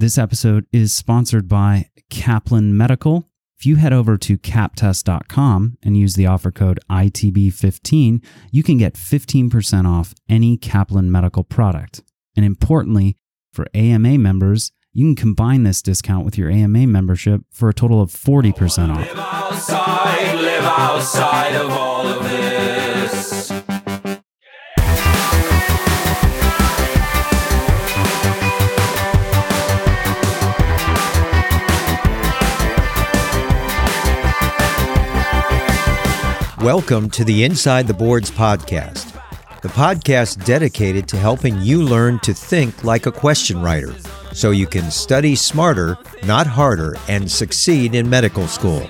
This episode is sponsored by Kaplan Medical. If you head over to kaptest.com and use the offer code ITB15, you can get 15% off any Kaplan Medical product. And importantly, for AMA members, you can combine this discount with your AMA membership for a total of 40% off. Live outside, live outside of Welcome to the Inside the Boards podcast, the podcast dedicated to helping you learn to think like a question writer so you can study smarter, not harder, and succeed in medical school.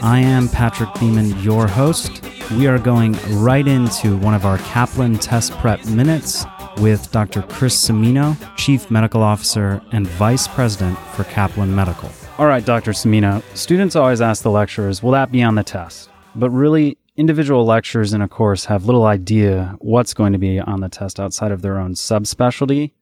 I am Patrick Beeman, your host. We are going right into one of our Kaplan Test Prep Minutes with Dr. Chris Semino, Chief Medical Officer and Vice President for Kaplan Medical. All right, Dr. Semino, students always ask the lecturers, will that be on the test? But really, individual lecturers in a course have little idea what's going to be on the test outside of their own subspecialty.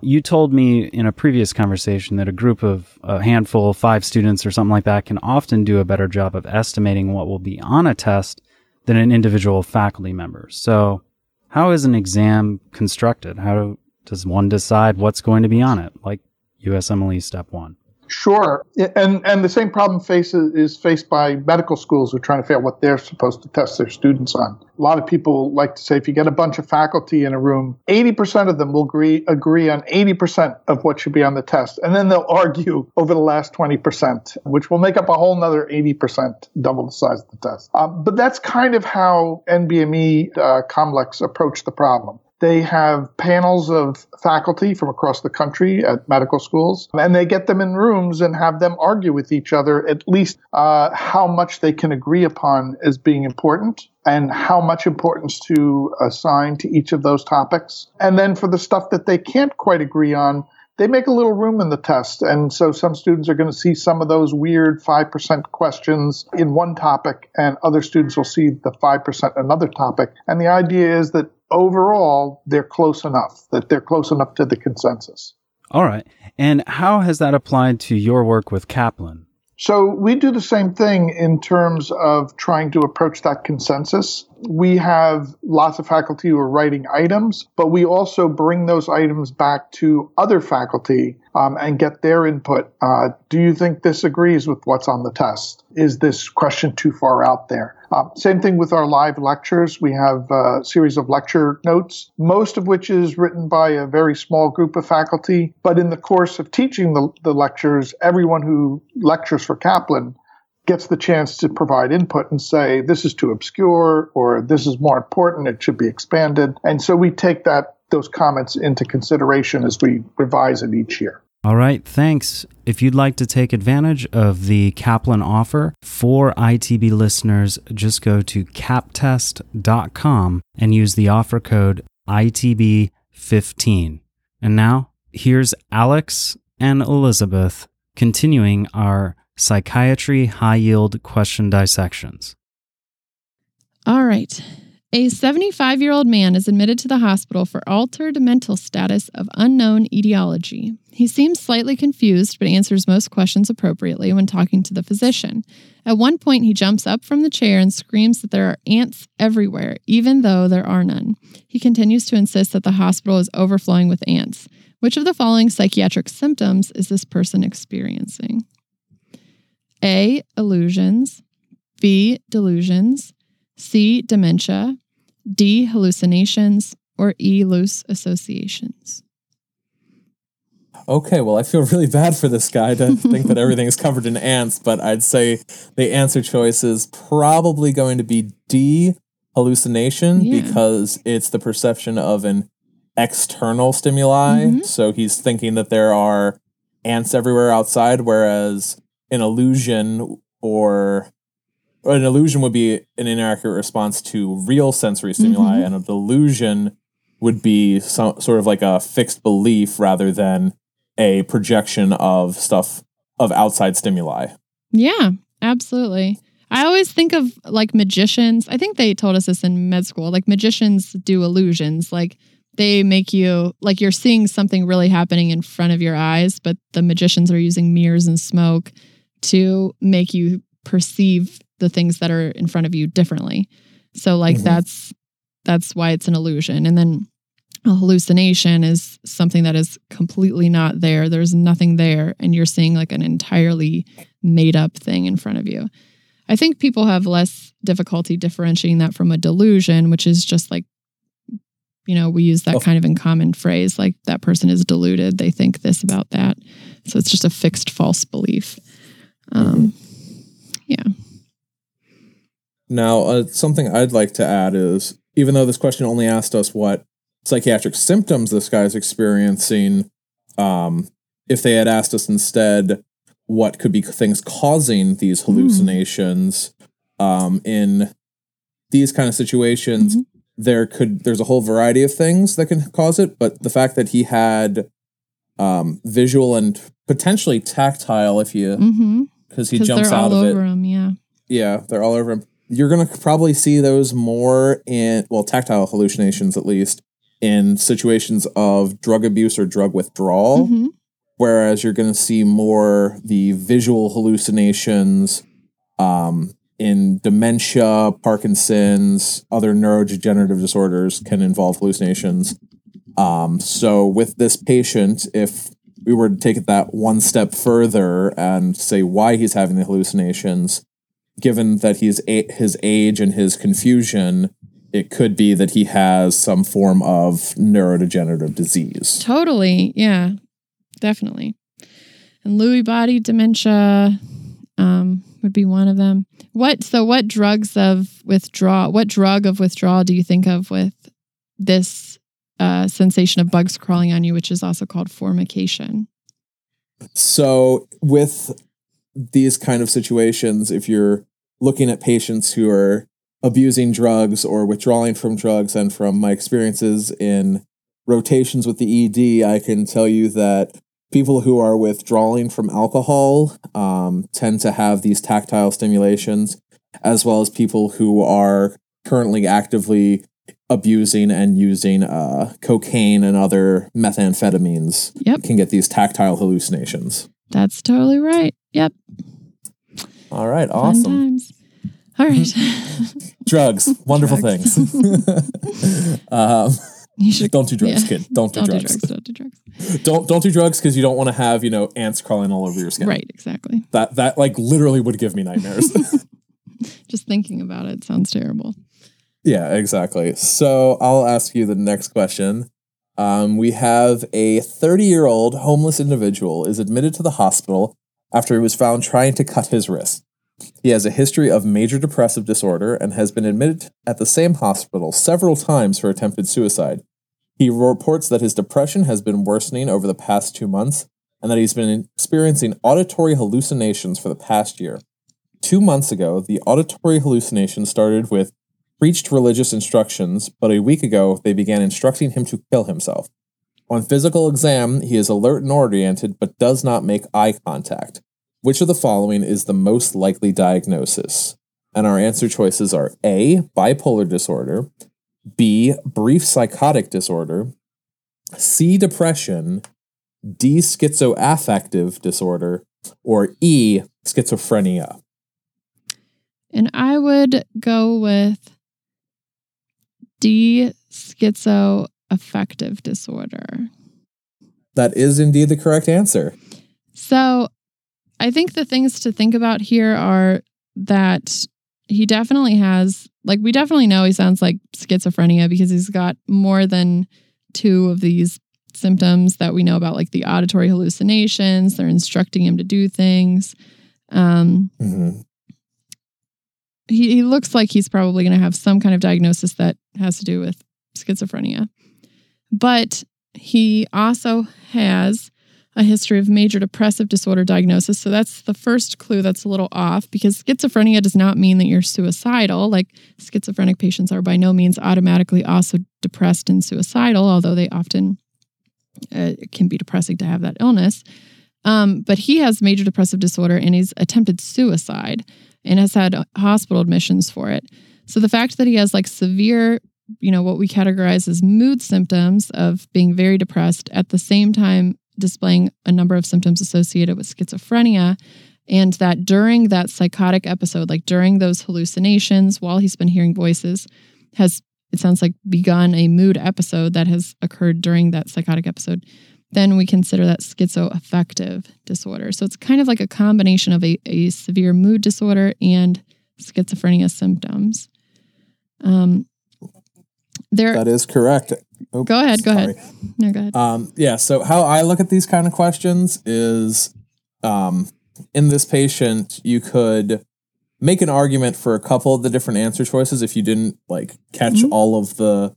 You told me in a previous conversation that a group of a handful, of five students or something like that can often do a better job of estimating what will be on a test than an individual faculty member. So, how is an exam constructed? How does one decide what's going to be on it? Like USMLE step one. Sure, and and the same problem faces is faced by medical schools who are trying to figure out what they're supposed to test their students on. A lot of people like to say if you get a bunch of faculty in a room, 80% of them will agree agree on 80% of what should be on the test, and then they'll argue over the last 20%, which will make up a whole another 80%, double the size of the test. Um, but that's kind of how NBME uh, COMLEX approach the problem. They have panels of faculty from across the country at medical schools, and they get them in rooms and have them argue with each other at least uh, how much they can agree upon as being important and how much importance to assign to each of those topics. And then for the stuff that they can't quite agree on, they make a little room in the test. And so some students are going to see some of those weird 5% questions in one topic, and other students will see the 5% another topic. And the idea is that overall, they're close enough, that they're close enough to the consensus. All right. And how has that applied to your work with Kaplan? So we do the same thing in terms of trying to approach that consensus. We have lots of faculty who are writing items, but we also bring those items back to other faculty um, and get their input. Uh, do you think this agrees with what's on the test? Is this question too far out there? Uh, same thing with our live lectures. We have a series of lecture notes, most of which is written by a very small group of faculty. But in the course of teaching the, the lectures, everyone who lectures for Kaplan gets the chance to provide input and say, this is too obscure or this is more important, it should be expanded. And so we take that those comments into consideration as we revise it each year. All right, thanks. If you'd like to take advantage of the Kaplan offer for ITB listeners, just go to kaptest.com and use the offer code ITB15. And now, here's Alex and Elizabeth continuing our psychiatry high yield question dissections. All right. A 75 year old man is admitted to the hospital for altered mental status of unknown etiology. He seems slightly confused, but answers most questions appropriately when talking to the physician. At one point, he jumps up from the chair and screams that there are ants everywhere, even though there are none. He continues to insist that the hospital is overflowing with ants. Which of the following psychiatric symptoms is this person experiencing? A. Illusions. B. Delusions. C. Dementia. D. Hallucinations. Or E. Loose associations. Okay, well, I feel really bad for this guy to think that everything is covered in ants, but I'd say the answer choice is probably going to be D, hallucination, Yeah. because it's the perception of an external stimuli. Mhm. So he's thinking that there are ants everywhere outside, whereas an illusion or an illusion would be an inaccurate response to real sensory stimuli, Mhm. and a delusion would be some sort of like a fixed belief rather than a projection of stuff of outside stimuli. Yeah, absolutely. I always think of like magicians. I think they told us this in med school. Like magicians do illusions. Like they make you like you're seeing something really happening in front of your eyes, but the magicians are using mirrors and smoke to make you perceive the things that are in front of you differently. So like Mhm. that's that's why it's an illusion. And then a hallucination is something that is completely not there. There's nothing there and you're seeing like an entirely made up thing in front of you. I think people have less difficulty differentiating that from a delusion, which is just like, you know, we use that Oh. kind of in common phrase, like that person is deluded. They think this about that. So it's just a fixed false belief. Um, yeah. Now, uh, something I'd like to add is even though this question only asked us what psychiatric symptoms this guy's experiencing, um, if they had asked us instead what could be things causing these hallucinations um, in these kind of situations, Mhm. there could there's a whole variety of things that can cause it. But the fact that he had um, visual and potentially tactile, if you Mm-hmm. because he Because jumps out of it, them. Yeah. yeah, they're all over him. You're gonna probably see those more in well, tactile hallucinations at least in situations of drug abuse or drug withdrawal, Mhm. whereas you're gonna see more the visual hallucinations um, in dementia, Parkinson's, other neurodegenerative disorders can involve hallucinations. Um, so with this patient, if we were to take it that one step further and say why he's having the hallucinations, given that he's a- his age and his confusion, it could be that he has some form of neurodegenerative disease. Totally. Yeah. Definitely. And Lewy body dementia um, would be one of them. What so what drugs of withdrawal what drug of withdrawal do you think of with this uh, sensation of bugs crawling on you, which is also called formication? So, with these kind of situations, if you're looking at patients who are abusing drugs or withdrawing from drugs, and from my experiences in rotations with the ED, I can tell you that people who are withdrawing from alcohol um, tend to have these tactile stimulations, as well as people who are currently actively abusing and using uh, cocaine and other methamphetamines Yep. can get these tactile hallucinations. That's totally right. Yep. All right, awesome. All right. Drugs, wonderful Drugs. things. um, you should don't do drugs, yeah. kid. Don't do Don't drugs. do drugs. Don't do drugs. Don't don't do drugs because you don't want to have you know ants crawling all over your skin. Right. Exactly. That that like literally would give me nightmares. Just thinking about it sounds terrible. yeah, exactly. So I'll ask you the next question. Um, we have a 30 year old homeless individual is admitted to the hospital after he was found trying to cut his wrist. He has a history of major depressive disorder and has been admitted at the same hospital several times for attempted suicide. He reports that his depression has been worsening over the past two months and that he's been experiencing auditory hallucinations for the past year. Two months ago, the auditory hallucination started with preached religious instructions, but a week ago, they began instructing him to kill himself. On physical exam, he is alert and oriented, but does not make eye contact. Which of the following is the most likely diagnosis? And our answer choices are A, bipolar disorder, B, brief psychotic disorder, C, depression, D, schizoaffective disorder, or E, schizophrenia. And I would go with D schizoaffective disorder. that is indeed the correct answer. So I think the things to think about here are that he definitely has, like, we definitely know he sounds like schizophrenia because he's got more than two of these symptoms that we know about, like the auditory hallucinations. They're instructing him to do things. Um, Mhm. he, he looks like he's probably going to have some kind of diagnosis that has to do with schizophrenia. But he also has a history of major depressive disorder diagnosis. So that's the first clue that's a little off because schizophrenia does not mean that you're suicidal. Like schizophrenic patients are by no means automatically also depressed and suicidal, although they often uh, it can be depressing to have that illness. Um, but he has major depressive disorder and he's attempted suicide and has had hospital admissions for it. So the fact that he has like severe, you know, what we categorize as mood symptoms of being very depressed at the same time displaying a number of symptoms associated with schizophrenia and that during that psychotic episode like during those hallucinations while he's been hearing voices has it sounds like begun a mood episode that has occurred during that psychotic episode then we consider that schizoaffective disorder. So it's kind of like a combination of a, a severe mood disorder and schizophrenia symptoms. Um, there, That is correct. Oh, go ahead, go sorry. ahead. No, go ahead. Um, yeah. So how I look at these kind of questions is, um, in this patient, you could make an argument for a couple of the different answer choices if you didn't like catch Mhm. all of the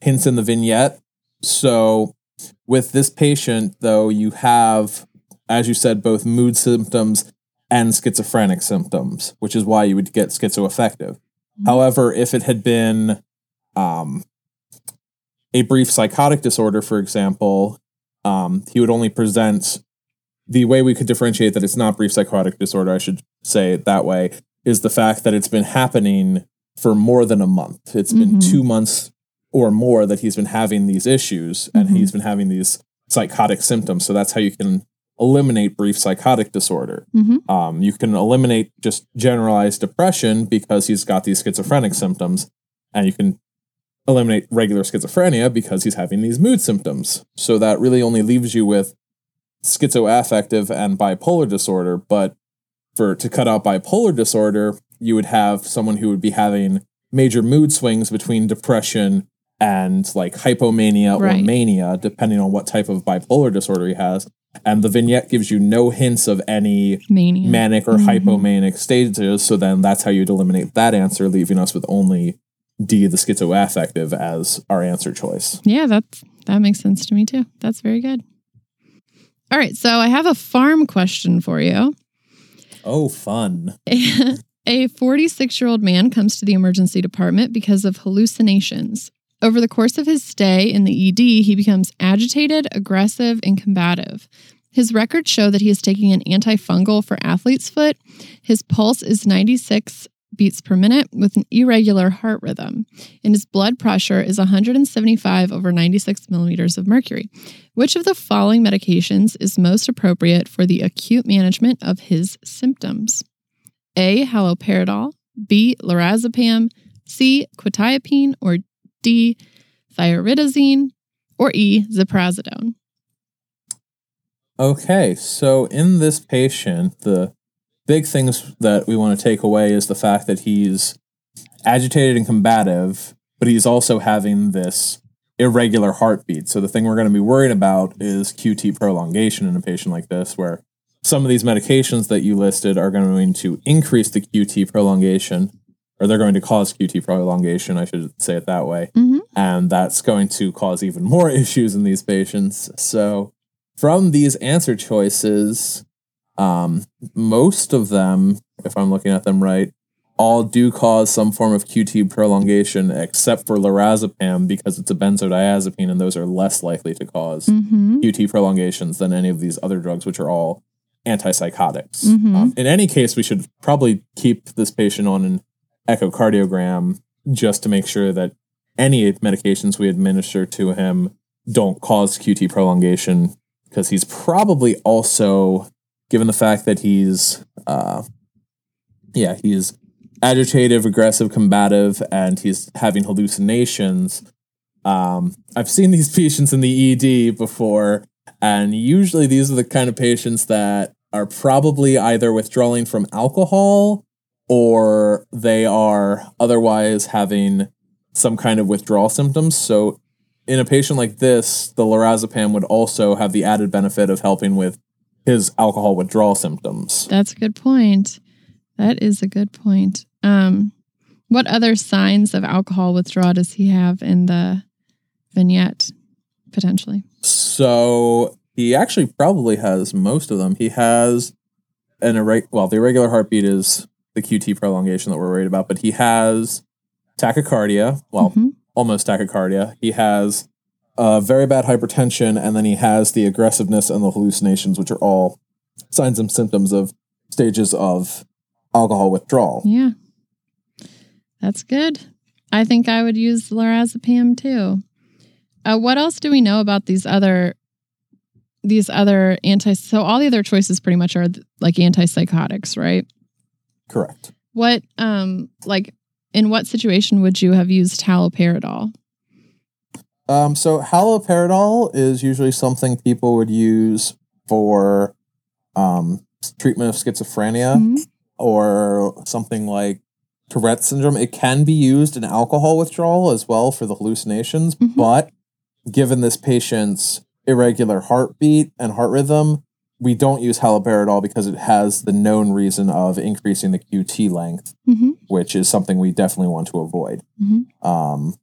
hints in the vignette. So with this patient, though, you have, as you said, both mood symptoms and schizophrenic symptoms, which is why you would get schizoaffective. However, if it had been um, a brief psychotic disorder, for example, um, he would only present the way we could differentiate that it's not brief psychotic disorder, I should say it that way, is the fact that it's been happening for more than a month. It's been Mhm. two months or more that he's been having these issues and Mhm. he's been having these psychotic symptoms. So that's how you can eliminate brief psychotic disorder. hmm Um, you can eliminate just generalized depression because he's got these schizophrenic symptoms, and you can eliminate regular schizophrenia because he's having these mood symptoms. So that really only leaves you with schizoaffective and bipolar disorder. But for to cut out bipolar disorder, you would have someone who would be having major mood swings between depression and like hypomania or mania, depending on what type of bipolar disorder he has. And the vignette gives you no hints of any Mania. manic or Mhm. hypomanic stages. So then that's how you'd eliminate that answer, leaving us with only D, the schizoaffective, as our answer choice. Yeah, that's that makes sense to me too. That's very good. All right, so I have a farm question for you. Oh, fun. a 46 year old man comes to the emergency department because of hallucinations. Over the course of his stay in the ED, he becomes agitated, aggressive, and combative. His records show that he is taking an antifungal for athlete's foot. His pulse is 96 beats per minute with an irregular heart rhythm, and his blood pressure is 175 over 96 millimeters of mercury. Which of the following medications is most appropriate for the acute management of his symptoms? A. Haloperidol, B. Lorazepam, C. Quetiapine, or D. Thioridazine, or E. Ziprasidone. Okay, so in this patient, the big things that we want to take away is the fact that he's agitated and combative, but he's also having this irregular heartbeat. So the thing we're going to be worried about is QT prolongation in a patient like this, where some of these medications that you listed are going to increase the QT prolongation, or they're going to cause QT prolongation, I should say it that way. Mhm. And that's going to cause even more issues in these patients. So from these answer choices, um, most of them, if I'm looking at them right, all do cause some form of QT prolongation, except for lorazepam because it's a benzodiazepine, and those are less likely to cause Mm-hmm. QT prolongations than any of these other drugs, which are all antipsychotics. Mhm. Um, in any case, we should probably keep this patient on an echocardiogram just to make sure that any medications we administer to him don't cause QT prolongation because he's probably also, given the fact that he's, uh, yeah, he's agitative, aggressive, combative, and he's having hallucinations. Um, I've seen these patients in the ED before, And usually these are the kind of patients that are probably either withdrawing from alcohol or they are otherwise having some kind of withdrawal symptoms. So in a patient like this, the lorazepam would also have the added benefit of helping with his alcohol withdrawal symptoms. That's a good point. That is a good point. Um, what other signs of alcohol withdrawal does he have in the vignette potentially? So he actually probably has most of them. He has an irreg well, the irregular heartbeat is the QT prolongation that we're worried about, but he has tachycardia, well, Mhm. almost tachycardia. He has uh, very bad hypertension, and then he has the aggressiveness and the hallucinations, which are all signs and symptoms of stages of alcohol withdrawal. Yeah. That's good. I think I would use lorazepam too. Uh, what else do we know about these other these other anti so all the other choices pretty much are like antipsychotics, right? Correct. What um like in what situation would you have used haloperidol? Um, so haloperidol is usually something people would use for um, treatment of schizophrenia Mhm. or something like Tourette syndrome. It can be used in alcohol withdrawal as well for the hallucinations, Mhm. but given this patient's irregular heartbeat and heart rhythm, we don't use haloperidol because it has the known reason of increasing the QT length, Mhm. which is something we definitely want to avoid. Mhm. Um,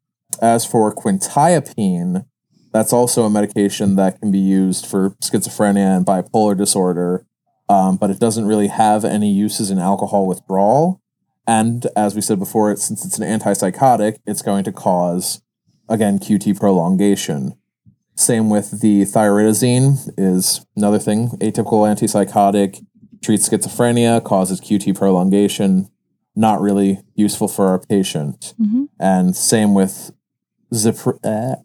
as for quetiapine, that's also a medication that can be used for schizophrenia and bipolar disorder, um, but it doesn't really have any uses in alcohol withdrawal. And as we said before, it, since it's an antipsychotic, it's going to cause, again, QT prolongation. Same with the thioridazine is another thing. Atypical antipsychotic treats schizophrenia, causes QT prolongation. Not really useful for our patient. Mhm. And same with zipr- uh.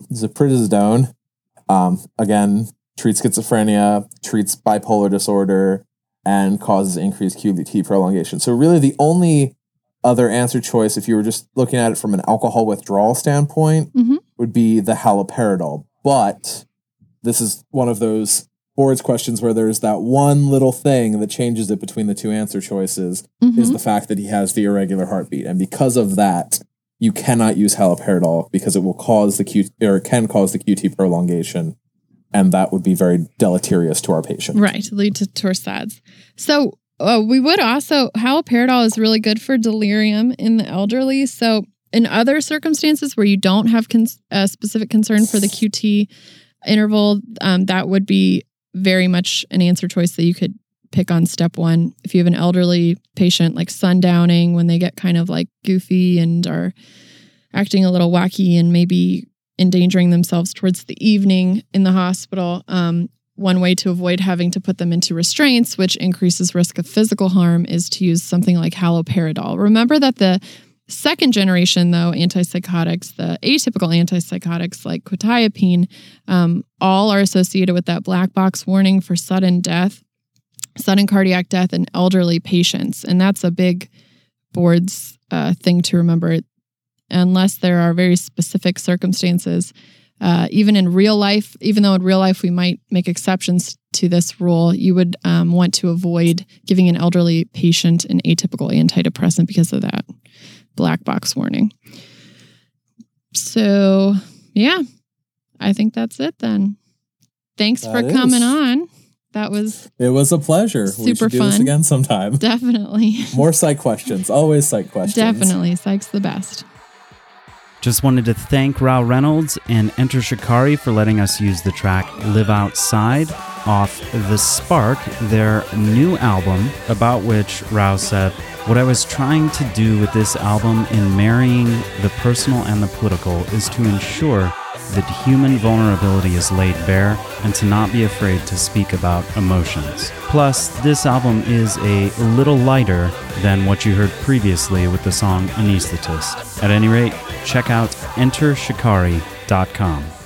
Um, again, treats schizophrenia, treats bipolar disorder, and causes increased QT prolongation. So really, the only other answer choice, if you were just looking at it from an alcohol withdrawal standpoint, Mhm. would be the haloperidol. But this is one of those boards questions where there's that one little thing that changes it between the two answer choices is Mhm. the fact that he has the irregular heartbeat. And because of that, you cannot use haloperidol because it will cause the Q or can cause the QT prolongation. And that would be very deleterious to our patient. Right, lead to torsades. So uh, we would also haloperidol is really good for delirium in the elderly. So in other circumstances where you don't have cons- a specific concern for the QT interval, um, that would be very much an answer choice that you could pick on step one. If you have an elderly patient like sundowning when they get kind of like goofy and are acting a little wacky and maybe endangering themselves towards the evening in the hospital, um, one way to avoid having to put them into restraints, which increases risk of physical harm, is to use something like haloperidol. Remember that the second generation, though, antipsychotics, the atypical antipsychotics like quetiapine, um, all are associated with that black box warning for sudden death, sudden cardiac death in elderly patients. And that's a big board's uh, thing to remember. Unless there are very specific circumstances, uh, even in real life, even though in real life we might make exceptions to this rule, you would um, want to avoid giving an elderly patient an atypical antidepressant because of that black box warning. So, yeah, I think that's it then. Thanks for coming is. on. That was It was a pleasure. we Super should do this fun. again sometime. definitely, More psych questions. Always psych questions. definitely Psych's the best. Just wanted to thank Rou Reynolds and Enter Shikari for letting us use the track Live Outside off The Spark, their new album, about which Rao said, What I was trying to do with this album in marrying the personal and the political is to ensure that human vulnerability is laid bare and to not be afraid to speak about emotions. Plus, this album is a little lighter than what you heard previously with the song Anesthetist. At any rate, check out entershikari.com.